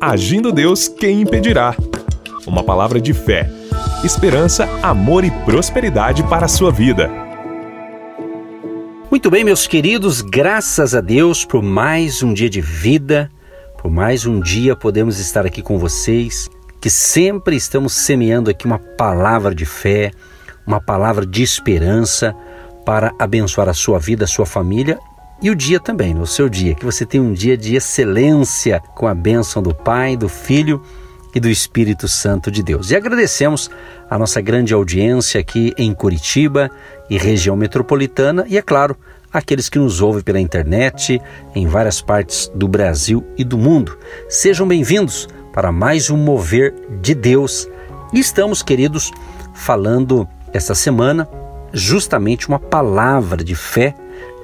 Agindo Deus, quem impedirá? Uma palavra de fé, esperança, amor e prosperidade para a sua vida. Muito bem, meus queridos, graças a Deus por mais um dia de vida, por mais um dia podemos estar aqui com vocês, que sempre estamos semeando aqui uma palavra de fé, uma palavra de esperança para abençoar a sua vida, a sua família e o dia também, o seu dia, que você tenha um dia de excelência com a bênção do Pai, do Filho e do Espírito Santo de Deus. E agradecemos a nossa grande audiência aqui em Curitiba e região metropolitana e, é claro, aqueles que nos ouvem pela internet em várias partes do Brasil e do mundo. Sejam bem-vindos para mais um Mover de Deus. E estamos, queridos, falando esta semana justamente uma palavra de fé,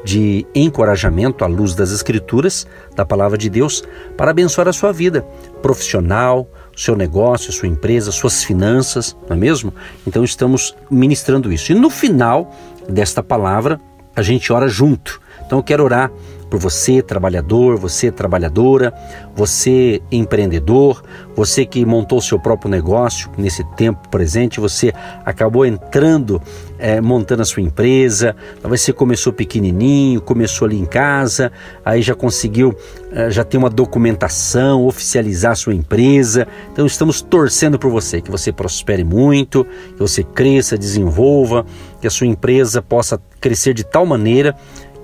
de encorajamento à luz das Escrituras, da palavra de Deus, para abençoar a sua vida profissional, seu negócio, sua empresa, suas finanças, não é mesmo? Então estamos ministrando isso. E no final desta palavra, a gente ora junto. Então eu quero orar por você, trabalhador, você, trabalhadora, você, empreendedor, você que montou seu próprio negócio nesse tempo presente, você acabou entrando, é, montando a sua empresa, talvez você começou pequenininho, começou ali em casa, aí já conseguiu, é, já tem uma documentação, oficializar a sua empresa. Então estamos torcendo por você, que você prospere muito, que você cresça, desenvolva, que a sua empresa possa crescer de tal maneira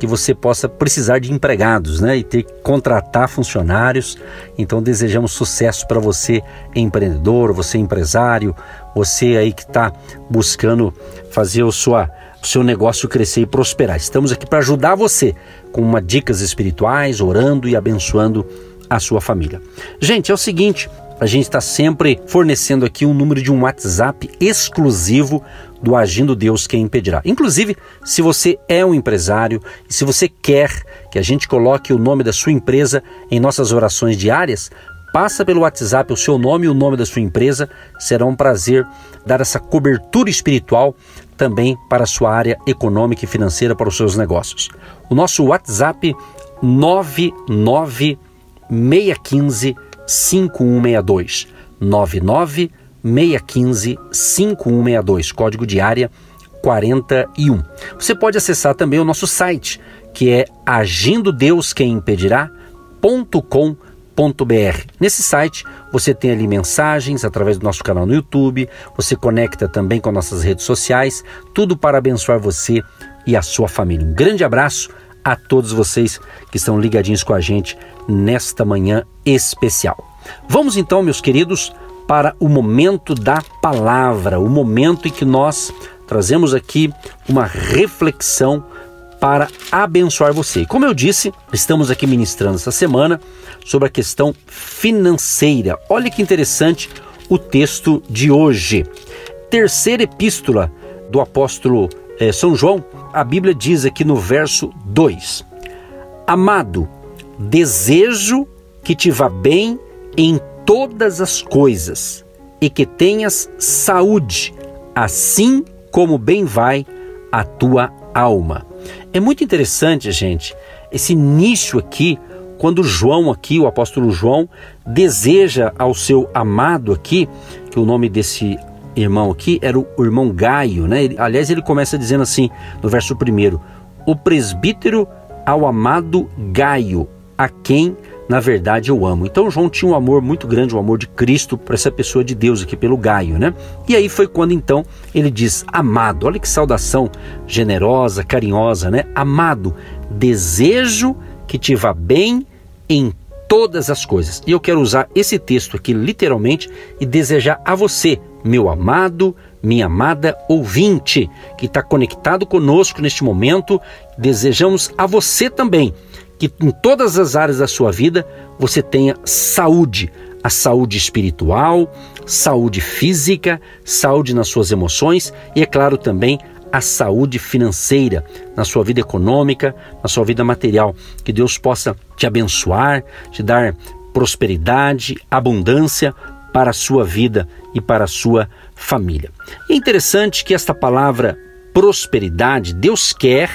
que você possa precisar de empregados, né, e ter que contratar funcionários. Então desejamos sucesso para você empreendedor, você empresário, você aí que está buscando fazer o sua o seu negócio crescer e prosperar. Estamos aqui para ajudar você com uma dicas espirituais, orando e abençoando a sua família. Gente, é o seguinte, a gente está sempre fornecendo aqui um número de um WhatsApp exclusivo do Agindo Deus Quem Impedirá. Inclusive, se você é um empresário e se você quer que a gente coloque o nome da sua empresa em nossas orações diárias, passa pelo WhatsApp o seu nome e o nome da sua empresa. Será um prazer dar essa cobertura espiritual também para a sua área econômica e financeira para os seus negócios. O nosso WhatsApp 99615 5162 99 615 5162, código de área 41. Você pode acessar também o nosso site, que é agindo Deus quem impedirá.com.br. Nesse site você tem ali mensagens através do nosso canal no YouTube, você conecta também com nossas redes sociais, tudo para abençoar você e a sua família. Um grande abraço a todos vocês que estão ligadinhos com a gente nesta manhã especial. Vamos então, meus queridos, para o momento da palavra, o momento em que nós trazemos aqui uma reflexão para abençoar você. Como eu disse, estamos aqui ministrando essa semana sobre a questão financeira. Olha que interessante o texto de hoje. Terceira epístola do apóstolo eh, São João, a Bíblia diz aqui no verso 2: Amado, desejo que te vá bem em todas as coisas e que tenhas saúde, assim como bem vai a tua alma. É muito interessante, gente, esse início aqui, quando João aqui, o apóstolo João, deseja ao seu amado aqui, que o nome desse irmão aqui era o irmão Gaio, né? Ele, aliás, ele começa dizendo assim, no verso primeiro, o presbítero ao amado Gaio, a quem na verdade eu amo. Então João tinha um amor muito grande, um amor de Cristo para essa pessoa de Deus aqui pelo Gaio, né? E aí foi quando então ele diz: "Amado". Olha que saudação generosa, carinhosa, né? Amado, desejo que te vá bem em todas as coisas. E eu quero usar esse texto aqui literalmente e desejar a você, meu amado, minha amada ouvinte, que está conectado conosco neste momento, desejamos a você também que em todas as áreas da sua vida você tenha saúde, a saúde espiritual, saúde física, saúde nas suas emoções e, é claro, também a saúde financeira, na sua vida econômica, na sua vida material. Que Deus possa te abençoar, te dar prosperidade, abundância para a sua vida e para a sua família. é interessante que esta palavra prosperidade, Deus quer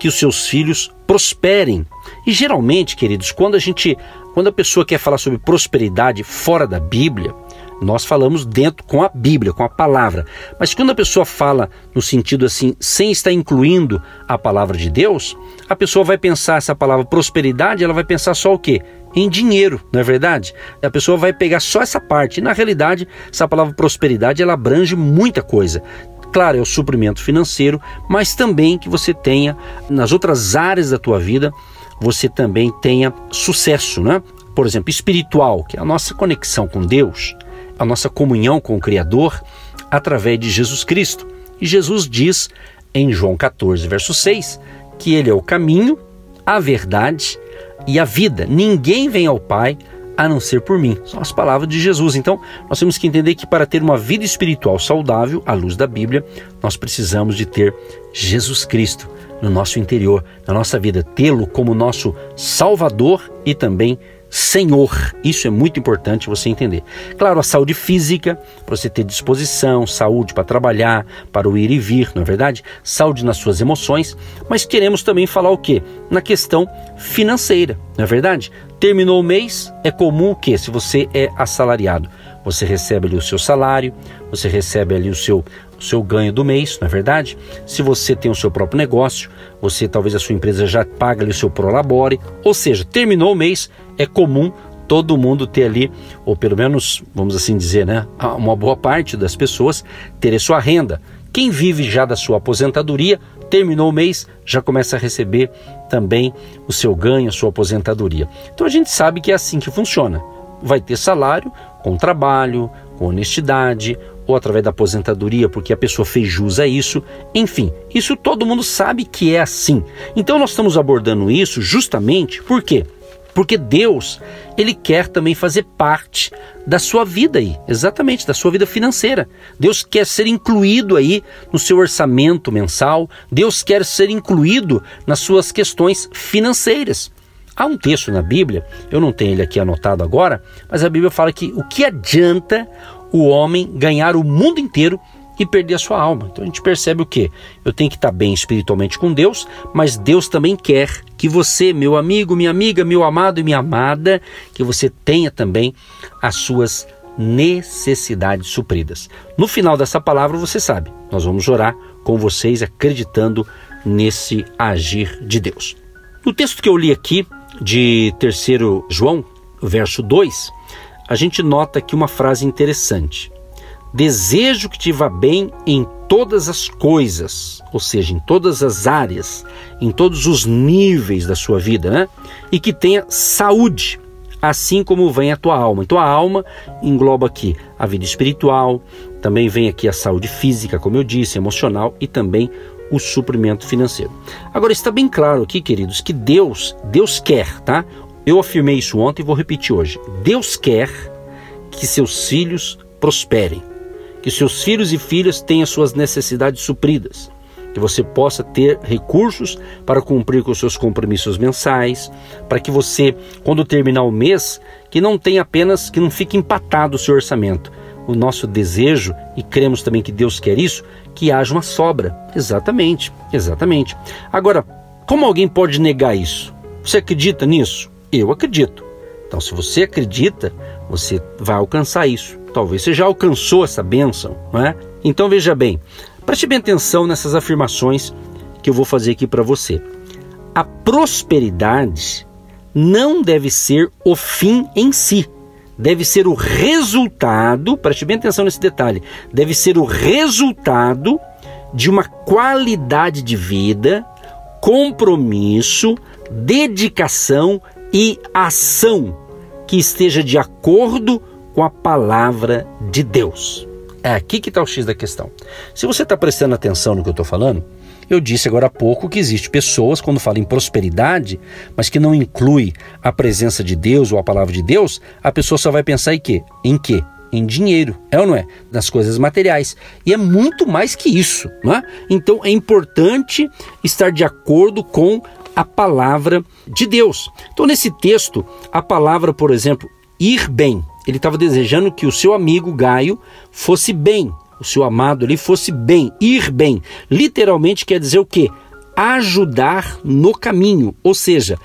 que os seus filhos prosperem. E geralmente, queridos, quando a gente quando a pessoa quer falar sobre prosperidade fora da Bíblia, nós falamos dentro com a Bíblia, com a palavra. Mas quando a pessoa fala no sentido assim, sem estar incluindo a palavra de Deus, a pessoa vai pensar essa palavra prosperidade, ela vai pensar só o quê? Em dinheiro, não é verdade? A pessoa vai pegar só essa parte. E, na realidade, essa palavra prosperidade ela abrange muita coisa. Claro, é o suprimento financeiro, mas também que você tenha nas outras áreas da tua vida, você também tenha sucesso, né? Por exemplo, espiritual, que é a nossa conexão com Deus, a nossa comunhão com o Criador através de Jesus Cristo. E Jesus diz em João 14, verso 6, que ele é o caminho, a verdade e a vida. Ninguém vem ao Pai a não ser por mim. São as palavras de Jesus. Então, nós temos que entender que para ter uma vida espiritual saudável, à luz da Bíblia, nós precisamos de ter Jesus Cristo no nosso interior, na nossa vida, tê-lo como nosso Salvador e também Senhor. Isso é muito importante você entender. Claro, a saúde física, para você ter disposição, saúde para trabalhar, para o ir e vir, não é verdade? Saúde nas suas emoções, mas queremos também falar o quê? Na questão financeira, não é verdade? Terminou o mês, é comum que, se você é assalariado, você recebe ali o seu salário, você recebe ali o seu o seu ganho do mês, não é verdade? Se você tem o seu próprio negócio, você talvez a sua empresa já paga ali o seu prolabore, ou seja, terminou o mês, é comum todo mundo ter ali, ou pelo menos, vamos assim dizer, né, uma boa parte das pessoas ter a sua renda. Quem vive já da sua aposentadoria, terminou o mês, já começa a receber também o seu ganho, a sua aposentadoria. Então a gente sabe que é assim que funciona. Vai ter salário com trabalho, com honestidade, ou através da aposentadoria, porque a pessoa fez jus a isso. Enfim, isso todo mundo sabe que é assim. Então nós estamos abordando isso justamente por quê? Porque Deus, ele quer também fazer parte da sua vida aí, exatamente, da sua vida financeira. Deus quer ser incluído aí no seu orçamento mensal, Deus quer ser incluído nas suas questões financeiras. Há um texto na Bíblia, eu não tenho ele aqui anotado agora, mas a Bíblia fala que o que adianta o homem ganhar o mundo inteiro e perder a sua alma. Então a gente percebe o que? Eu tenho que estar bem espiritualmente com Deus, mas Deus também quer que você, meu amigo, minha amiga, meu amado e minha amada, que você tenha também as suas necessidades supridas. No final dessa palavra, você sabe, nós vamos orar com vocês acreditando nesse agir de Deus. No texto que eu li aqui, de 3 João, verso 2, a gente nota aqui uma frase interessante. Desejo que te vá bem em todas as coisas, ou seja, em todas as áreas, em todos os níveis da sua vida, né? E que tenha saúde, assim como vem a tua alma. Então a alma engloba aqui a vida espiritual, também vem aqui a saúde física, como eu disse, emocional e também o suprimento financeiro. Agora está bem claro aqui, queridos, que Deus, Deus quer, tá? Eu afirmei isso ontem e vou repetir hoje. Deus quer que seus filhos prosperem que seus filhos e filhas tenham suas necessidades supridas, que você possa ter recursos para cumprir com seus compromissos mensais, para que você, quando terminar o mês, que não tenha apenas, que não fique empatado o seu orçamento. O nosso desejo, e cremos também que Deus quer isso, que haja uma sobra. Exatamente, exatamente. Agora, como alguém pode negar isso? Você acredita nisso? Eu acredito. Então, se você acredita, você vai alcançar isso. Talvez você já alcançou essa bênção, não é? Então veja bem, preste bem atenção nessas afirmações que eu vou fazer aqui para você. A prosperidade não deve ser o fim em si, deve ser o resultado, preste bem atenção nesse detalhe, deve ser o resultado de uma qualidade de vida, compromisso, dedicação e ação que esteja de acordo com a palavra de Deus. É aqui que está o X da questão. Se você está prestando atenção no que eu estou falando, eu disse agora há pouco que existe pessoas, quando falam em prosperidade, mas que não inclui a presença de Deus ou a palavra de Deus, a pessoa só vai pensar em quê? Em quê? Em dinheiro, é ou não é? Nas coisas materiais. E é muito mais que isso, não é? Então é importante estar de acordo com a palavra de Deus. Então, nesse texto, a palavra, por exemplo, ir bem, ele estava desejando que o seu amigo Gaio fosse bem, o seu amado ali fosse bem, ir bem. Literalmente quer dizer o quê? Ajudar no caminho, ou seja,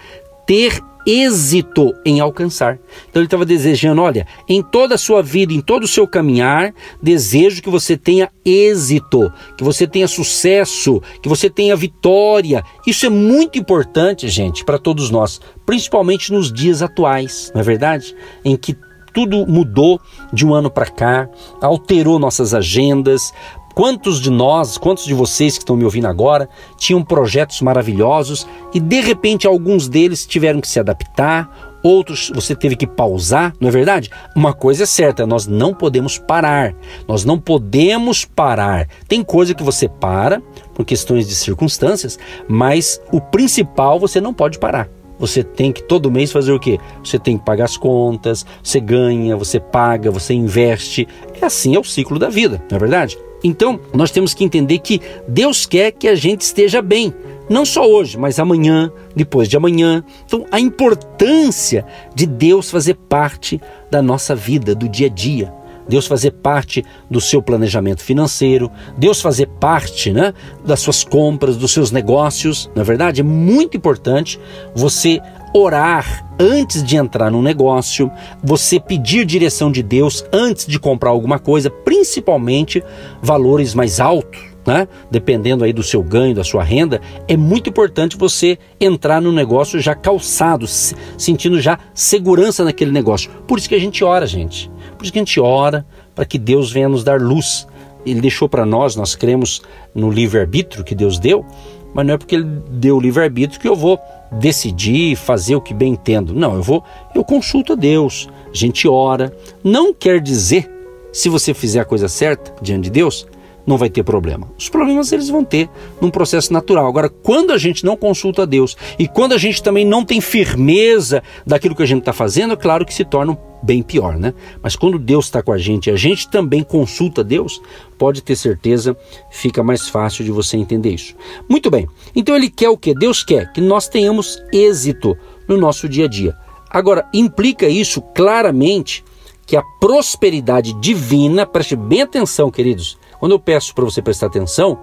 ter êxito em alcançar. Então ele estava desejando, olha, em toda a sua vida, em todo o seu caminhar, desejo que você tenha êxito, que você tenha sucesso, que você tenha vitória. Isso é muito importante, gente, para todos nós, principalmente nos dias atuais, não é verdade? Em que tudo mudou de um ano para cá, alterou nossas agendas, Quantos de nós, quantos de vocês que estão me ouvindo agora, tinham projetos maravilhosos e de repente alguns deles tiveram que se adaptar, outros você teve que pausar, não é verdade? Uma coisa é certa, nós não podemos parar. Nós não podemos parar. Tem coisa que você para por questões de circunstâncias, mas o principal você não pode parar. Você tem que todo mês fazer o quê? Você tem que pagar as contas, você ganha, você paga, você investe. É assim é o ciclo da vida, não é verdade? Então, nós temos que entender que Deus quer que a gente esteja bem, não só hoje, mas amanhã, depois de amanhã. Então, a importância de Deus fazer parte da nossa vida, do dia a dia. Deus fazer parte do seu planejamento financeiro, Deus fazer parte né, das suas compras, dos seus negócios. Na é verdade, é muito importante você orar antes de entrar no negócio, você pedir direção de Deus antes de comprar alguma coisa, principalmente valores mais altos, né? Dependendo aí do seu ganho, da sua renda, é muito importante você entrar no negócio já calçado, sentindo já segurança naquele negócio. Por isso que a gente ora, gente. Que a gente ora para que Deus venha nos dar luz. Ele deixou para nós, nós cremos no livre-arbítrio que Deus deu, mas não é porque ele deu o livre-arbítrio que eu vou decidir fazer o que bem entendo. Não, eu vou, eu consulto a Deus, a gente ora. Não quer dizer, se você fizer a coisa certa diante de Deus, não vai ter problema. Os problemas eles vão ter num processo natural. Agora, quando a gente não consulta a Deus e quando a gente também não tem firmeza daquilo que a gente está fazendo, é claro que se torna bem pior, né? Mas quando Deus está com a gente e a gente também consulta Deus, pode ter certeza, fica mais fácil de você entender isso. Muito bem. Então ele quer o que? Deus quer que nós tenhamos êxito no nosso dia a dia. Agora, implica isso claramente que a prosperidade divina, preste bem atenção, queridos, quando eu peço para você prestar atenção,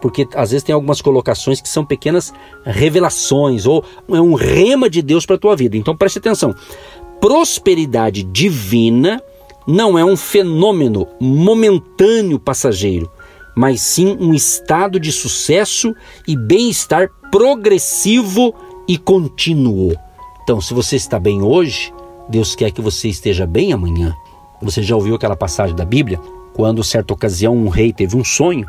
porque às vezes tem algumas colocações que são pequenas revelações ou é um rema de Deus para a tua vida. Então preste atenção. Prosperidade divina não é um fenômeno momentâneo passageiro, mas sim um estado de sucesso e bem-estar progressivo e contínuo. Então, se você está bem hoje, Deus quer que você esteja bem amanhã. Você já ouviu aquela passagem da Bíblia quando, certa ocasião, um rei teve um sonho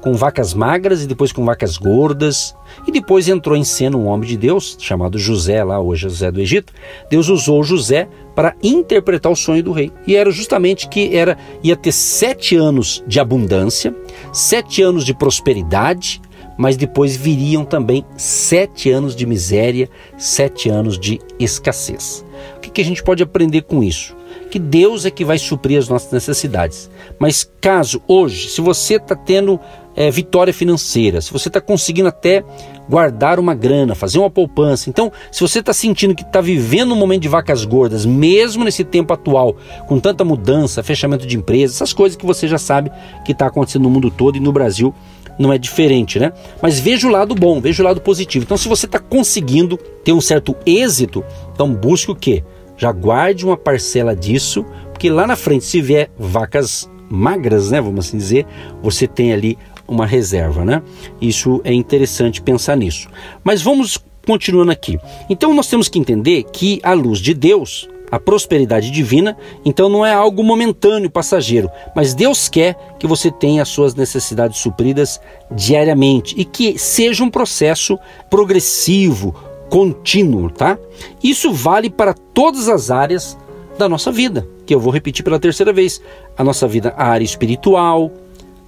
com vacas magras e depois com vacas gordas, e depois entrou em cena um homem de Deus chamado José, lá hoje José do Egito. Deus usou José para interpretar o sonho do rei. E era justamente que era ia ter sete anos de abundância, sete anos de prosperidade, mas depois viriam também sete anos de miséria, sete anos de escassez. O que, que a gente pode aprender com isso? Que Deus é que vai suprir as nossas necessidades. Mas caso hoje, se você está tendo é, vitória financeira, se você está conseguindo até guardar uma grana, fazer uma poupança, então se você está sentindo que está vivendo um momento de vacas gordas, mesmo nesse tempo atual, com tanta mudança, fechamento de empresas, essas coisas que você já sabe que está acontecendo no mundo todo e no Brasil não é diferente, né? Mas veja o lado bom, veja o lado positivo. Então, se você está conseguindo ter um certo êxito, então busque o quê? Já guarde uma parcela disso, porque lá na frente, se vier vacas magras, né, vamos assim dizer, você tem ali uma reserva, né? Isso é interessante pensar nisso. Mas vamos continuando aqui. Então nós temos que entender que a luz de Deus, a prosperidade divina, então não é algo momentâneo, passageiro, mas Deus quer que você tenha as suas necessidades supridas diariamente e que seja um processo progressivo, contínuo, tá? Isso vale para todas as áreas da nossa vida, que eu vou repetir pela terceira vez. A nossa vida, a área espiritual,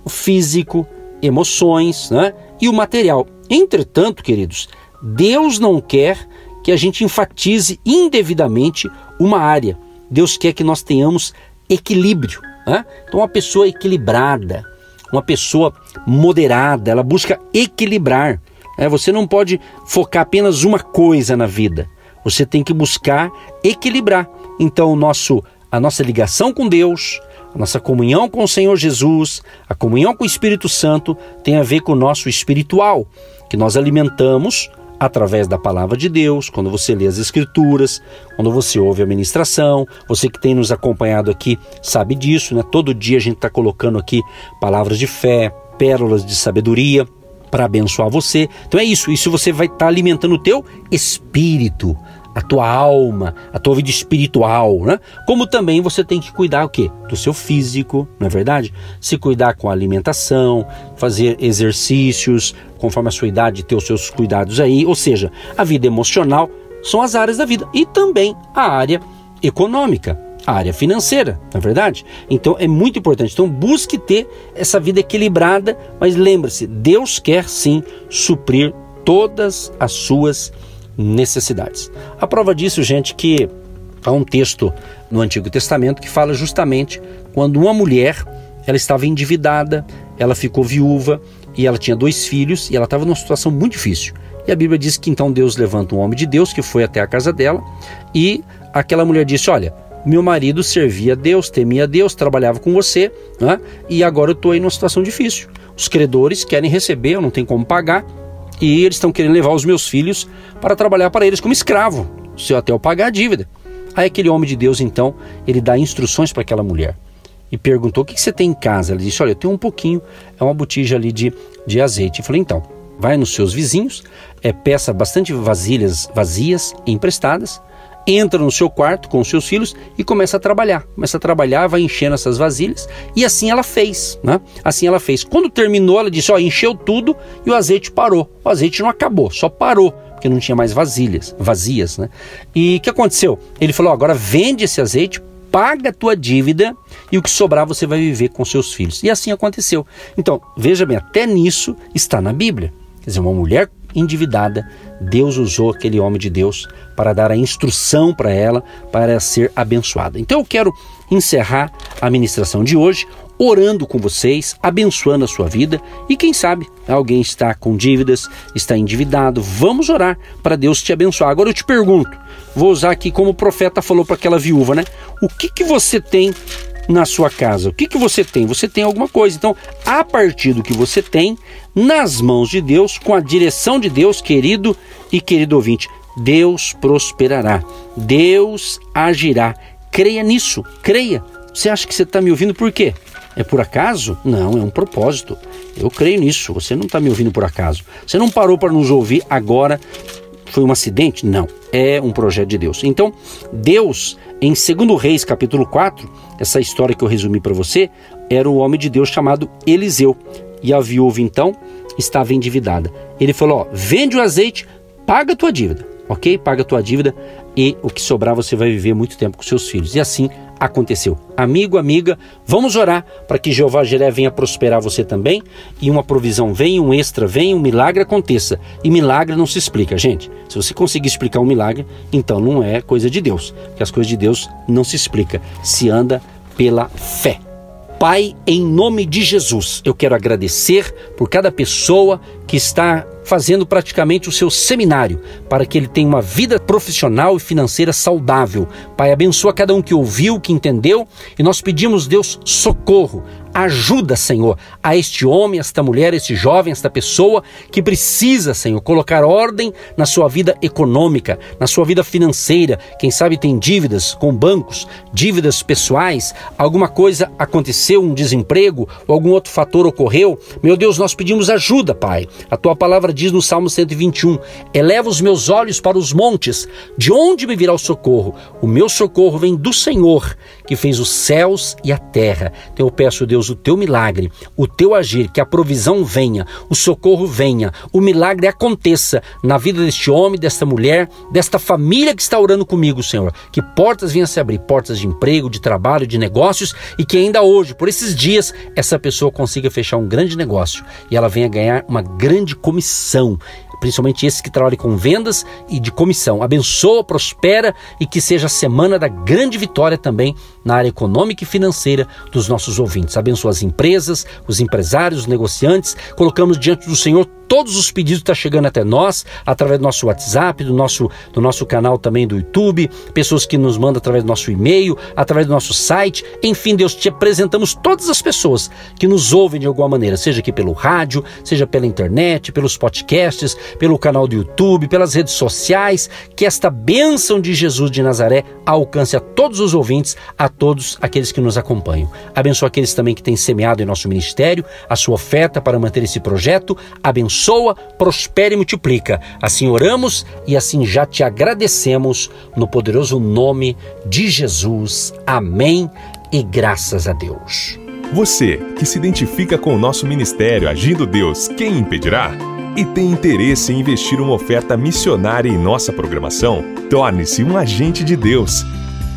o físico, emoções, né? E o material. Entretanto, queridos, Deus não quer que a gente enfatize indevidamente uma área. Deus quer que nós tenhamos equilíbrio. Né? Então, uma pessoa equilibrada, uma pessoa moderada, ela busca equilibrar. É, você não pode focar apenas uma coisa na vida. Você tem que buscar equilibrar. Então, o nosso, a nossa ligação com Deus, a nossa comunhão com o Senhor Jesus, a comunhão com o Espírito Santo tem a ver com o nosso espiritual, que nós alimentamos através da palavra de Deus, quando você lê as escrituras, quando você ouve a ministração. Você que tem nos acompanhado aqui sabe disso, né? Todo dia a gente está colocando aqui palavras de fé, pérolas de sabedoria para abençoar você. Então é isso, isso você vai estar tá alimentando o teu espírito, a tua alma, a tua vida espiritual, né? Como também você tem que cuidar o quê? Do seu físico, não é verdade? Se cuidar com a alimentação, fazer exercícios, conforme a sua idade, ter os seus cuidados aí, ou seja, a vida emocional são as áreas da vida e também a área econômica a área financeira, não é verdade? Então é muito importante. Então busque ter essa vida equilibrada, mas lembre-se, Deus quer sim suprir todas as suas necessidades. A prova disso, gente, que há um texto no Antigo Testamento que fala justamente quando uma mulher ela estava endividada, ela ficou viúva e ela tinha dois filhos e ela estava numa situação muito difícil. E a Bíblia diz que então Deus levanta um homem de Deus que foi até a casa dela e aquela mulher disse: Olha, meu marido servia a Deus, temia a Deus, trabalhava com você, né? e agora eu estou aí numa situação difícil. Os credores querem receber, eu não tenho como pagar, e eles estão querendo levar os meus filhos para trabalhar para eles como escravo, se eu até eu pagar a dívida. Aí aquele homem de Deus, então, ele dá instruções para aquela mulher e perguntou: O que, que você tem em casa? Ela disse: Olha, eu tenho um pouquinho, é uma botija ali de, de azeite. Eu falei: Então, vai nos seus vizinhos, é, peça bastante vasilhas vazias emprestadas entra no seu quarto com os seus filhos e começa a trabalhar. Começa a trabalhar, vai enchendo essas vasilhas e assim ela fez, né? Assim ela fez. Quando terminou, ela disse: ó, encheu tudo e o azeite parou. O azeite não acabou, só parou porque não tinha mais vasilhas, vazias, né? E o que aconteceu? Ele falou: agora vende esse azeite, paga a tua dívida e o que sobrar você vai viver com seus filhos. E assim aconteceu. Então, veja bem, até nisso está na Bíblia. Quer dizer, uma mulher endividada, Deus usou aquele homem de Deus para dar a instrução para ela para ser abençoada. Então eu quero encerrar a ministração de hoje orando com vocês, abençoando a sua vida e quem sabe alguém está com dívidas, está endividado, vamos orar para Deus te abençoar. Agora eu te pergunto, vou usar aqui como o profeta falou para aquela viúva, né? O que que você tem na sua casa? O que, que você tem? Você tem alguma coisa. Então, a partir do que você tem, nas mãos de Deus, com a direção de Deus, querido e querido ouvinte, Deus prosperará, Deus agirá. Creia nisso, creia. Você acha que você está me ouvindo por quê? É por acaso? Não, é um propósito. Eu creio nisso. Você não está me ouvindo por acaso. Você não parou para nos ouvir agora. Foi um acidente? Não. É um projeto de Deus. Então, Deus, em 2 Reis, capítulo 4, essa história que eu resumi para você, era o homem de Deus chamado Eliseu. E a viúva, então, estava endividada. Ele falou: ó, vende o azeite, paga a tua dívida, ok? Paga a tua dívida e o que sobrar você vai viver muito tempo com seus filhos. E assim aconteceu. Amigo, amiga, vamos orar para que Jeová Jiré venha prosperar você também e uma provisão venha, um extra venha, um milagre aconteça. E milagre não se explica, gente. Se você conseguir explicar um milagre, então não é coisa de Deus, que as coisas de Deus não se explica, se anda pela fé. Pai, em nome de Jesus, eu quero agradecer por cada pessoa que está fazendo praticamente o seu seminário para que ele tenha uma vida profissional e financeira saudável. Pai, abençoa cada um que ouviu, que entendeu, e nós pedimos, Deus, socorro, Ajuda, Senhor, a este homem, esta mulher, este jovem, esta pessoa que precisa, Senhor, colocar ordem na sua vida econômica, na sua vida financeira. Quem sabe tem dívidas com bancos, dívidas pessoais, alguma coisa aconteceu, um desemprego ou algum outro fator ocorreu. Meu Deus, nós pedimos ajuda, Pai. A tua palavra diz no Salmo 121: Eleva os meus olhos para os montes, de onde me virá o socorro? O meu socorro vem do Senhor, que fez os céus e a terra. Então eu peço, Deus, Deus, o teu milagre, o teu agir, que a provisão venha, o socorro venha, o milagre aconteça na vida deste homem, desta mulher, desta família que está orando comigo, Senhor. Que portas venham a se abrir, portas de emprego, de trabalho, de negócios e que ainda hoje, por esses dias, essa pessoa consiga fechar um grande negócio e ela venha ganhar uma grande comissão principalmente esses que trabalham com vendas e de comissão. Abençoa, prospera e que seja a semana da grande vitória também na área econômica e financeira dos nossos ouvintes. Abençoa as empresas, os empresários, os negociantes. Colocamos diante do Senhor Todos os pedidos estão chegando até nós, através do nosso WhatsApp, do nosso, do nosso canal também do YouTube, pessoas que nos mandam através do nosso e-mail, através do nosso site. Enfim, Deus, te apresentamos todas as pessoas que nos ouvem de alguma maneira, seja aqui pelo rádio, seja pela internet, pelos podcasts, pelo canal do YouTube, pelas redes sociais. Que esta bênção de Jesus de Nazaré alcance a todos os ouvintes, a todos aqueles que nos acompanham. Abençoa aqueles também que têm semeado em nosso ministério a sua oferta para manter esse projeto. Abençoa abençoa, prospera e multiplica. Assim oramos e assim já te agradecemos no poderoso nome de Jesus. Amém e graças a Deus. Você que se identifica com o nosso ministério Agindo Deus, quem impedirá? E tem interesse em investir uma oferta missionária em nossa programação? Torne-se um agente de Deus